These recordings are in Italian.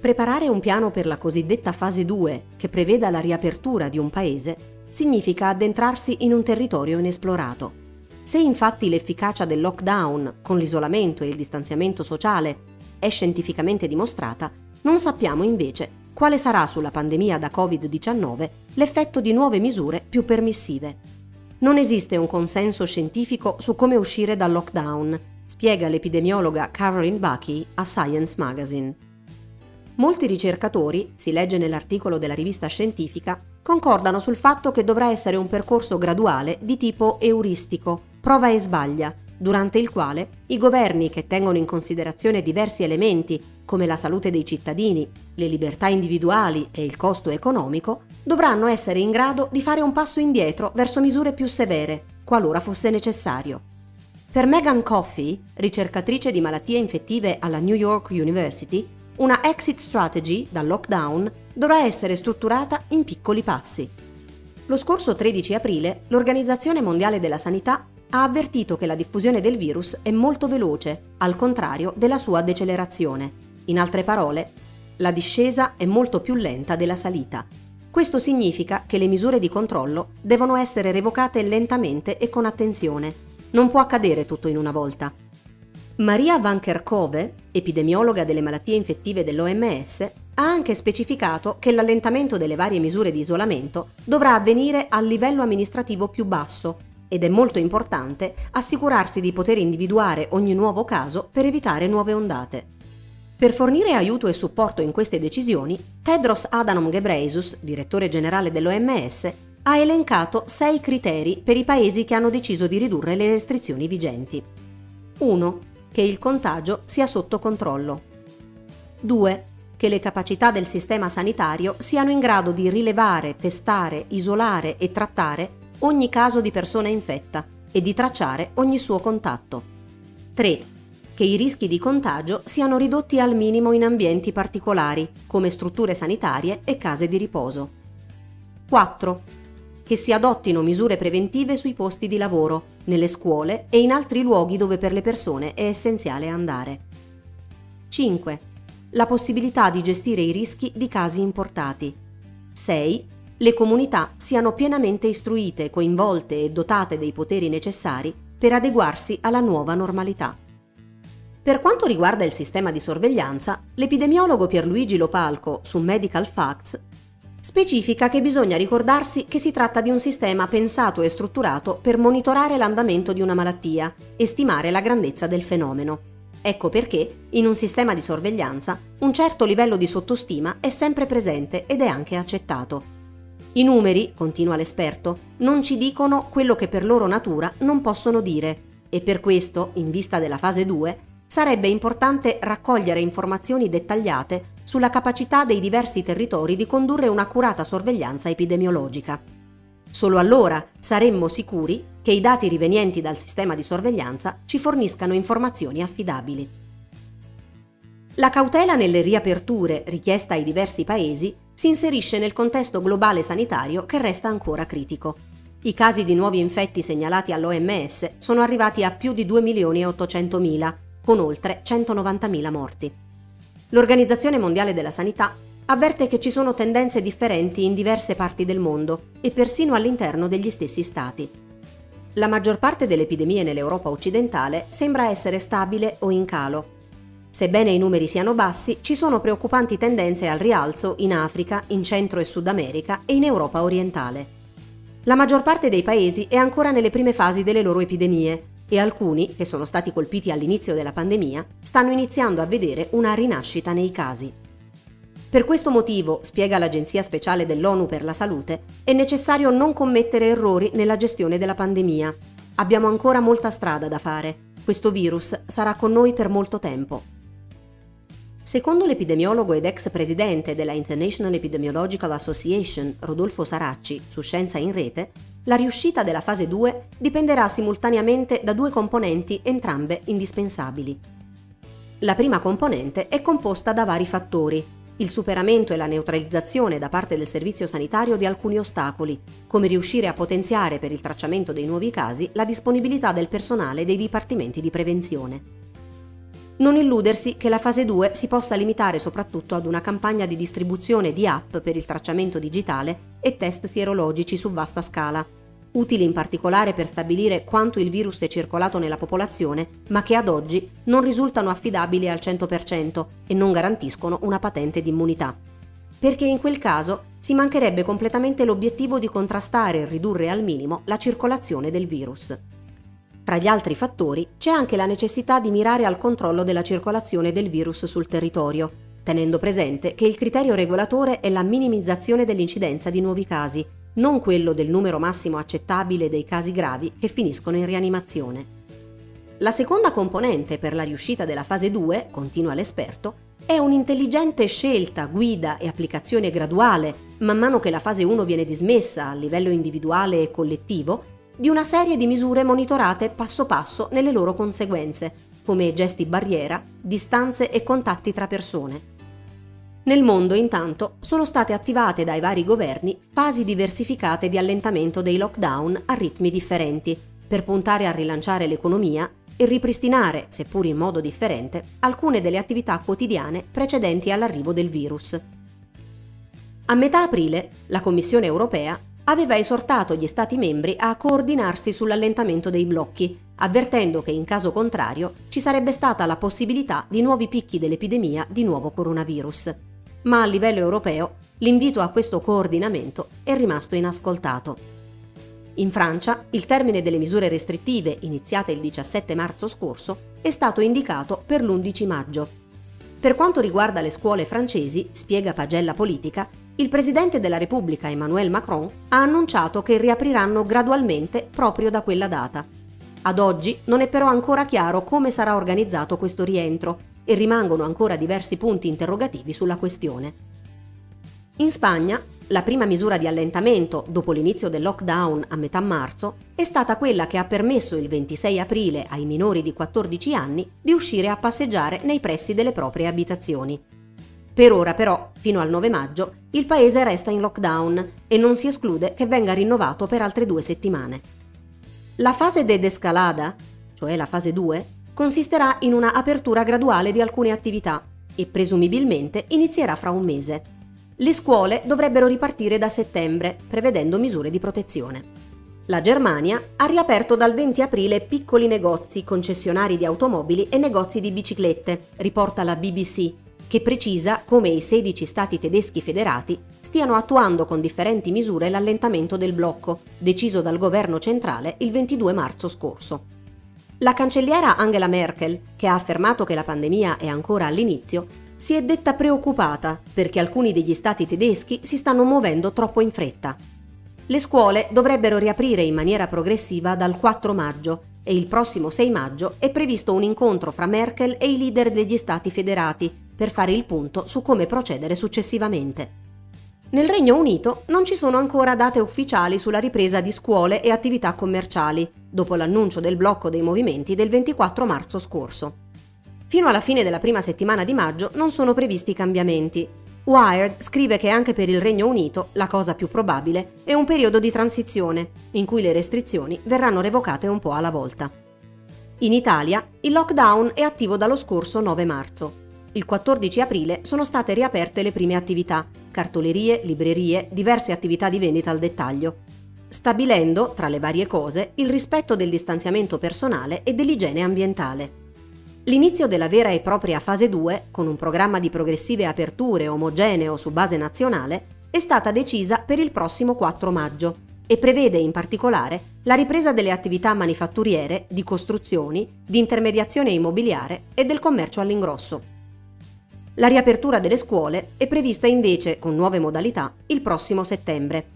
Preparare un piano per la cosiddetta fase 2, che preveda la riapertura di un paese, significa addentrarsi in un territorio inesplorato. Se infatti l'efficacia del lockdown, con l'isolamento e il distanziamento sociale, è scientificamente dimostrata, non sappiamo invece quale sarà sulla pandemia da Covid-19 l'effetto di nuove misure più permissive. Non esiste un consenso scientifico su come uscire dal lockdown, spiega l'epidemiologa Caroline Bucky a Science Magazine. Molti ricercatori, si legge nell'articolo della rivista scientifica, concordano sul fatto che dovrà essere un percorso graduale di tipo euristico, prova e sbaglia, durante il quale i governi che tengono in considerazione diversi elementi come la salute dei cittadini, le libertà individuali e il costo economico, dovranno essere in grado di fare un passo indietro verso misure più severe, qualora fosse necessario. Per Megan Coffey, ricercatrice di malattie infettive alla New York University, una exit strategy dal lockdown dovrà essere strutturata in piccoli passi. Lo scorso 13 aprile l'Organizzazione Mondiale della Sanità ha avvertito che la diffusione del virus è molto veloce, al contrario della sua decelerazione. In altre parole, la discesa è molto più lenta della salita. Questo significa che le misure di controllo devono essere revocate lentamente e con attenzione. Non può accadere tutto in una volta. Maria Van Kerkhove, epidemiologa delle malattie infettive dell'OMS, ha anche specificato che l'allentamento delle varie misure di isolamento dovrà avvenire a livello amministrativo più basso ed è molto importante assicurarsi di poter individuare ogni nuovo caso per evitare nuove ondate. Per fornire aiuto e supporto in queste decisioni, Tedros Adhanom Ghebreyesus, direttore generale dell'OMS, ha elencato sei criteri per i paesi che hanno deciso di ridurre le restrizioni vigenti. 1. Che il contagio sia sotto controllo. 2. Che le capacità del sistema sanitario siano in grado di rilevare, testare, isolare e trattare ogni caso di persona infetta e di tracciare ogni suo contatto. 3. Che i rischi di contagio siano ridotti al minimo in ambienti particolari, come strutture sanitarie e case di riposo. 4. Che si adottino misure preventive sui posti di lavoro, nelle scuole e in altri luoghi dove per le persone è essenziale andare. 5. La possibilità di gestire i rischi di casi importati. 6 le comunità siano pienamente istruite, coinvolte e dotate dei poteri necessari per adeguarsi alla nuova normalità. Per quanto riguarda il sistema di sorveglianza, l'epidemiologo Pierluigi Lopalco su Medical Facts specifica che bisogna ricordarsi che si tratta di un sistema pensato e strutturato per monitorare l'andamento di una malattia e stimare la grandezza del fenomeno. Ecco perché, in un sistema di sorveglianza, un certo livello di sottostima è sempre presente ed è anche accettato. I numeri, continua l'esperto, non ci dicono quello che per loro natura non possono dire e per questo, in vista della fase 2, sarebbe importante raccogliere informazioni dettagliate sulla capacità dei diversi territori di condurre un'accurata sorveglianza epidemiologica. Solo allora saremmo sicuri che i dati rivenienti dal sistema di sorveglianza ci forniscano informazioni affidabili. La cautela nelle riaperture richiesta ai diversi paesi si inserisce nel contesto globale sanitario che resta ancora critico. I casi di nuovi infetti segnalati all'OMS sono arrivati a più di 2 milioni e 800 mila, con oltre 190.000 morti. L'Organizzazione Mondiale della Sanità avverte che ci sono tendenze differenti in diverse parti del mondo e persino all'interno degli stessi stati. La maggior parte delle epidemie nell'Europa occidentale sembra essere stabile o in calo, Sebbene i numeri siano bassi, ci sono preoccupanti tendenze al rialzo in Africa, in Centro e Sud America e in Europa orientale. La maggior parte dei paesi è ancora nelle prime fasi delle loro epidemie e alcuni, che sono stati colpiti all'inizio della pandemia, stanno iniziando a vedere una rinascita nei casi. Per questo motivo, spiega l'Agenzia speciale dell'ONU per la salute, è necessario non commettere errori nella gestione della pandemia. Abbiamo ancora molta strada da fare. Questo virus sarà con noi per molto tempo. Secondo l'epidemiologo ed ex presidente della International Epidemiological Association, Rodolfo Saracci, su Scienza in Rete, la riuscita della fase 2 dipenderà simultaneamente da due componenti entrambe indispensabili. La prima componente è composta da vari fattori, il superamento e la neutralizzazione da parte del servizio sanitario di alcuni ostacoli, come riuscire a potenziare per il tracciamento dei nuovi casi la disponibilità del personale dei dipartimenti di prevenzione. Non illudersi che la fase 2 si possa limitare soprattutto ad una campagna di distribuzione di app per il tracciamento digitale e test sierologici su vasta scala, utili in particolare per stabilire quanto il virus è circolato nella popolazione, ma che ad oggi non risultano affidabili al 100% e non garantiscono una patente di immunità. Perché in quel caso si mancherebbe completamente l'obiettivo di contrastare e ridurre al minimo la circolazione del virus. Tra gli altri fattori c'è anche la necessità di mirare al controllo della circolazione del virus sul territorio, tenendo presente che il criterio regolatore è la minimizzazione dell'incidenza di nuovi casi, non quello del numero massimo accettabile dei casi gravi che finiscono in rianimazione. La seconda componente per la riuscita della fase 2, continua l'esperto, è un'intelligente scelta, guida e applicazione graduale, man mano che la fase 1 viene dismessa a livello individuale e collettivo, di una serie di misure monitorate passo passo nelle loro conseguenze, come gesti barriera, distanze e contatti tra persone. Nel mondo, intanto, sono state attivate dai vari governi fasi diversificate di allentamento dei lockdown a ritmi differenti, per puntare a rilanciare l'economia e ripristinare, seppur in modo differente, alcune delle attività quotidiane precedenti all'arrivo del virus. A metà aprile, la Commissione europea aveva esortato gli Stati membri a coordinarsi sull'allentamento dei blocchi, avvertendo che in caso contrario ci sarebbe stata la possibilità di nuovi picchi dell'epidemia di nuovo coronavirus. Ma a livello europeo l'invito a questo coordinamento è rimasto inascoltato. In Francia il termine delle misure restrittive, iniziate il 17 marzo scorso, è stato indicato per l'11 maggio. Per quanto riguarda le scuole francesi, spiega Pagella Politica, il presidente della Repubblica Emmanuel Macron ha annunciato che riapriranno gradualmente proprio da quella data. Ad oggi non è però ancora chiaro come sarà organizzato questo rientro e rimangono ancora diversi punti interrogativi sulla questione. In Spagna, la prima misura di allentamento dopo l'inizio del lockdown a metà marzo è stata quella che ha permesso il 26 aprile ai minori di 14 anni di uscire a passeggiare nei pressi delle proprie abitazioni. Per ora però, fino al 9 maggio, il paese resta in lockdown e non si esclude che venga rinnovato per altre due settimane. La fase de descalada, cioè la fase 2, consisterà in una apertura graduale di alcune attività e presumibilmente inizierà fra un mese. Le scuole dovrebbero ripartire da settembre, prevedendo misure di protezione. La Germania ha riaperto dal 20 aprile piccoli negozi, concessionari di automobili e negozi di biciclette, riporta la BBC, che precisa come i 16 stati tedeschi federati stiano attuando con differenti misure l'allentamento del blocco, deciso dal governo centrale il 22 marzo scorso. La cancelliera Angela Merkel, che ha affermato che la pandemia è ancora all'inizio, si è detta preoccupata perché alcuni degli stati tedeschi si stanno muovendo troppo in fretta. Le scuole dovrebbero riaprire in maniera progressiva dal 4 maggio e il prossimo 6 maggio è previsto un incontro fra Merkel e i leader degli stati federati per fare il punto su come procedere successivamente. Nel Regno Unito non ci sono ancora date ufficiali sulla ripresa di scuole e attività commerciali, dopo l'annuncio del blocco dei movimenti del 24 marzo scorso. Fino alla fine della prima settimana di maggio non sono previsti cambiamenti. Wired scrive che anche per il Regno Unito la cosa più probabile è un periodo di transizione, in cui le restrizioni verranno revocate un po' alla volta. In Italia il lockdown è attivo dallo scorso 9 marzo. Il 14 aprile sono state riaperte le prime attività, cartolerie, librerie, diverse attività di vendita al dettaglio, stabilendo, tra le varie cose, il rispetto del distanziamento personale e dell'igiene ambientale. L'inizio della vera e propria fase 2, con un programma di progressive aperture omogeneo su base nazionale, è stata decisa per il prossimo 4 maggio e prevede in particolare la ripresa delle attività manifatturiere, di costruzioni, di intermediazione immobiliare e del commercio all'ingrosso. La riapertura delle scuole è prevista invece, con nuove modalità, il prossimo settembre.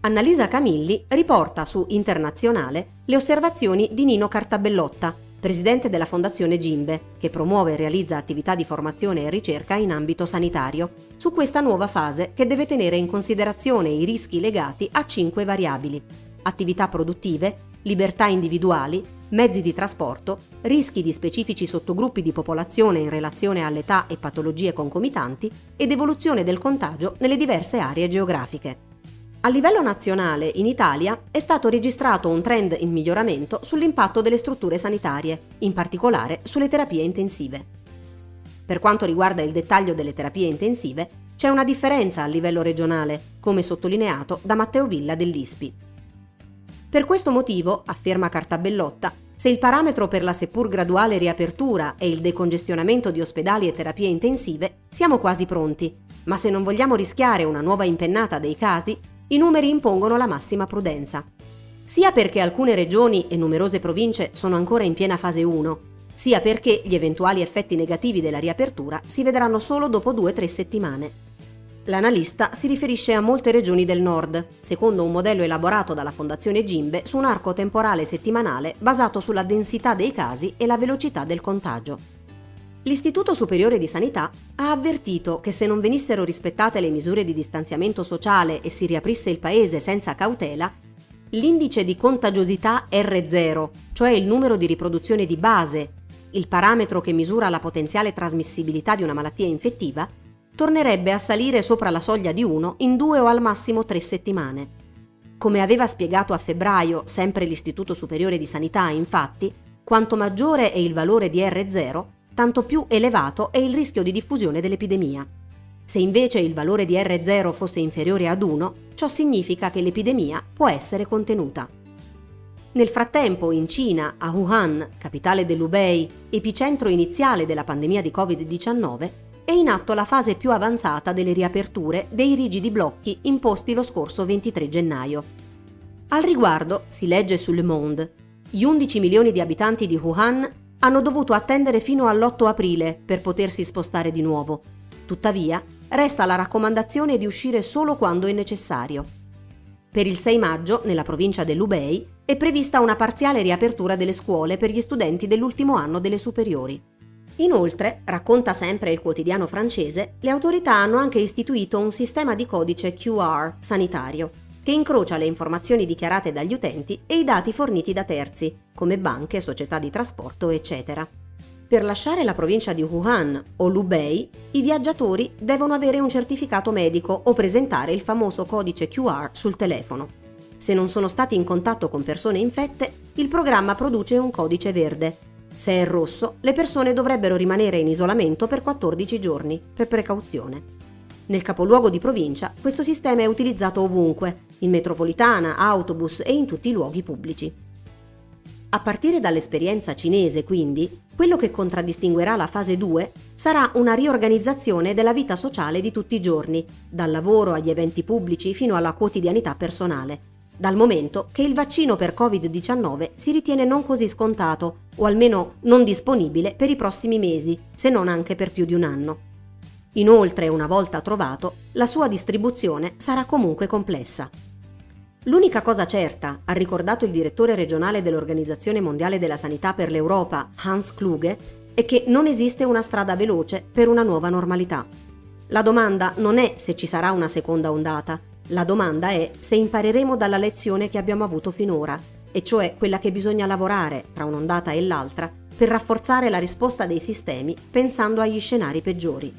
Annalisa Camilli riporta su Internazionale le osservazioni di Nino Cartabellotta, presidente della Fondazione Gimbe, che promuove e realizza attività di formazione e ricerca in ambito sanitario, su questa nuova fase che deve tenere in considerazione i rischi legati a cinque variabili. Attività produttive, libertà individuali, mezzi di trasporto, rischi di specifici sottogruppi di popolazione in relazione all'età e patologie concomitanti ed evoluzione del contagio nelle diverse aree geografiche. A livello nazionale, in Italia, è stato registrato un trend in miglioramento sull'impatto delle strutture sanitarie, in particolare sulle terapie intensive. Per quanto riguarda il dettaglio delle terapie intensive, c'è una differenza a livello regionale, come sottolineato da Matteo Villa dell'ISPI. Per questo motivo, afferma Cartabellotta, se il parametro per la seppur graduale riapertura è il decongestionamento di ospedali e terapie intensive, siamo quasi pronti, ma se non vogliamo rischiare una nuova impennata dei casi, i numeri impongono la massima prudenza. Sia perché alcune regioni e numerose province sono ancora in piena fase 1, sia perché gli eventuali effetti negativi della riapertura si vedranno solo dopo 2-3 settimane. L'analista si riferisce a molte regioni del nord, secondo un modello elaborato dalla Fondazione Gimbe su un arco temporale settimanale basato sulla densità dei casi e la velocità del contagio. L'Istituto Superiore di Sanità ha avvertito che se non venissero rispettate le misure di distanziamento sociale e si riaprisse il paese senza cautela, l'indice di contagiosità R0, cioè il numero di riproduzione di base, il parametro che misura la potenziale trasmissibilità di una malattia infettiva, tornerebbe a salire sopra la soglia di 1 in due o al massimo tre settimane. Come aveva spiegato a febbraio sempre l'Istituto Superiore di Sanità, infatti, quanto maggiore è il valore di R0, tanto più elevato è il rischio di diffusione dell'epidemia. Se invece il valore di R0 fosse inferiore ad 1, ciò significa che l'epidemia può essere contenuta. Nel frattempo, in Cina, a Wuhan, capitale dell'Hubei, epicentro iniziale della pandemia di Covid-19, è in atto la fase più avanzata delle riaperture dei rigidi blocchi imposti lo scorso 23 gennaio. Al riguardo, si legge sul Le Monde, gli 11 milioni di abitanti di Wuhan hanno dovuto attendere fino all'8 aprile per potersi spostare di nuovo. Tuttavia, resta la raccomandazione di uscire solo quando è necessario. Per il 6 maggio, nella provincia dell'Ubei, è prevista una parziale riapertura delle scuole per gli studenti dell'ultimo anno delle superiori. Inoltre, racconta sempre il quotidiano francese, le autorità hanno anche istituito un sistema di codice QR sanitario che incrocia le informazioni dichiarate dagli utenti e i dati forniti da terzi, come banche, società di trasporto, eccetera. Per lasciare la provincia di Wuhan o Lubei, i viaggiatori devono avere un certificato medico o presentare il famoso codice QR sul telefono. Se non sono stati in contatto con persone infette, il programma produce un codice verde. Se è rosso, le persone dovrebbero rimanere in isolamento per 14 giorni, per precauzione. Nel capoluogo di provincia questo sistema è utilizzato ovunque, in metropolitana, autobus e in tutti i luoghi pubblici. A partire dall'esperienza cinese, quindi, quello che contraddistinguerà la fase 2 sarà una riorganizzazione della vita sociale di tutti i giorni, dal lavoro agli eventi pubblici fino alla quotidianità personale, dal momento che il vaccino per Covid-19 si ritiene non così scontato, o almeno non disponibile per i prossimi mesi, se non anche per più di un anno. Inoltre, una volta trovato, la sua distribuzione sarà comunque complessa. L'unica cosa certa, ha ricordato il direttore regionale dell'Organizzazione Mondiale della Sanità per l'Europa, Hans Kluge, è che non esiste una strada veloce per una nuova normalità. La domanda non è se ci sarà una seconda ondata, la domanda è se impareremo dalla lezione che abbiamo avuto finora, e cioè quella che bisogna lavorare tra un'ondata e l'altra per rafforzare la risposta dei sistemi pensando agli scenari peggiori.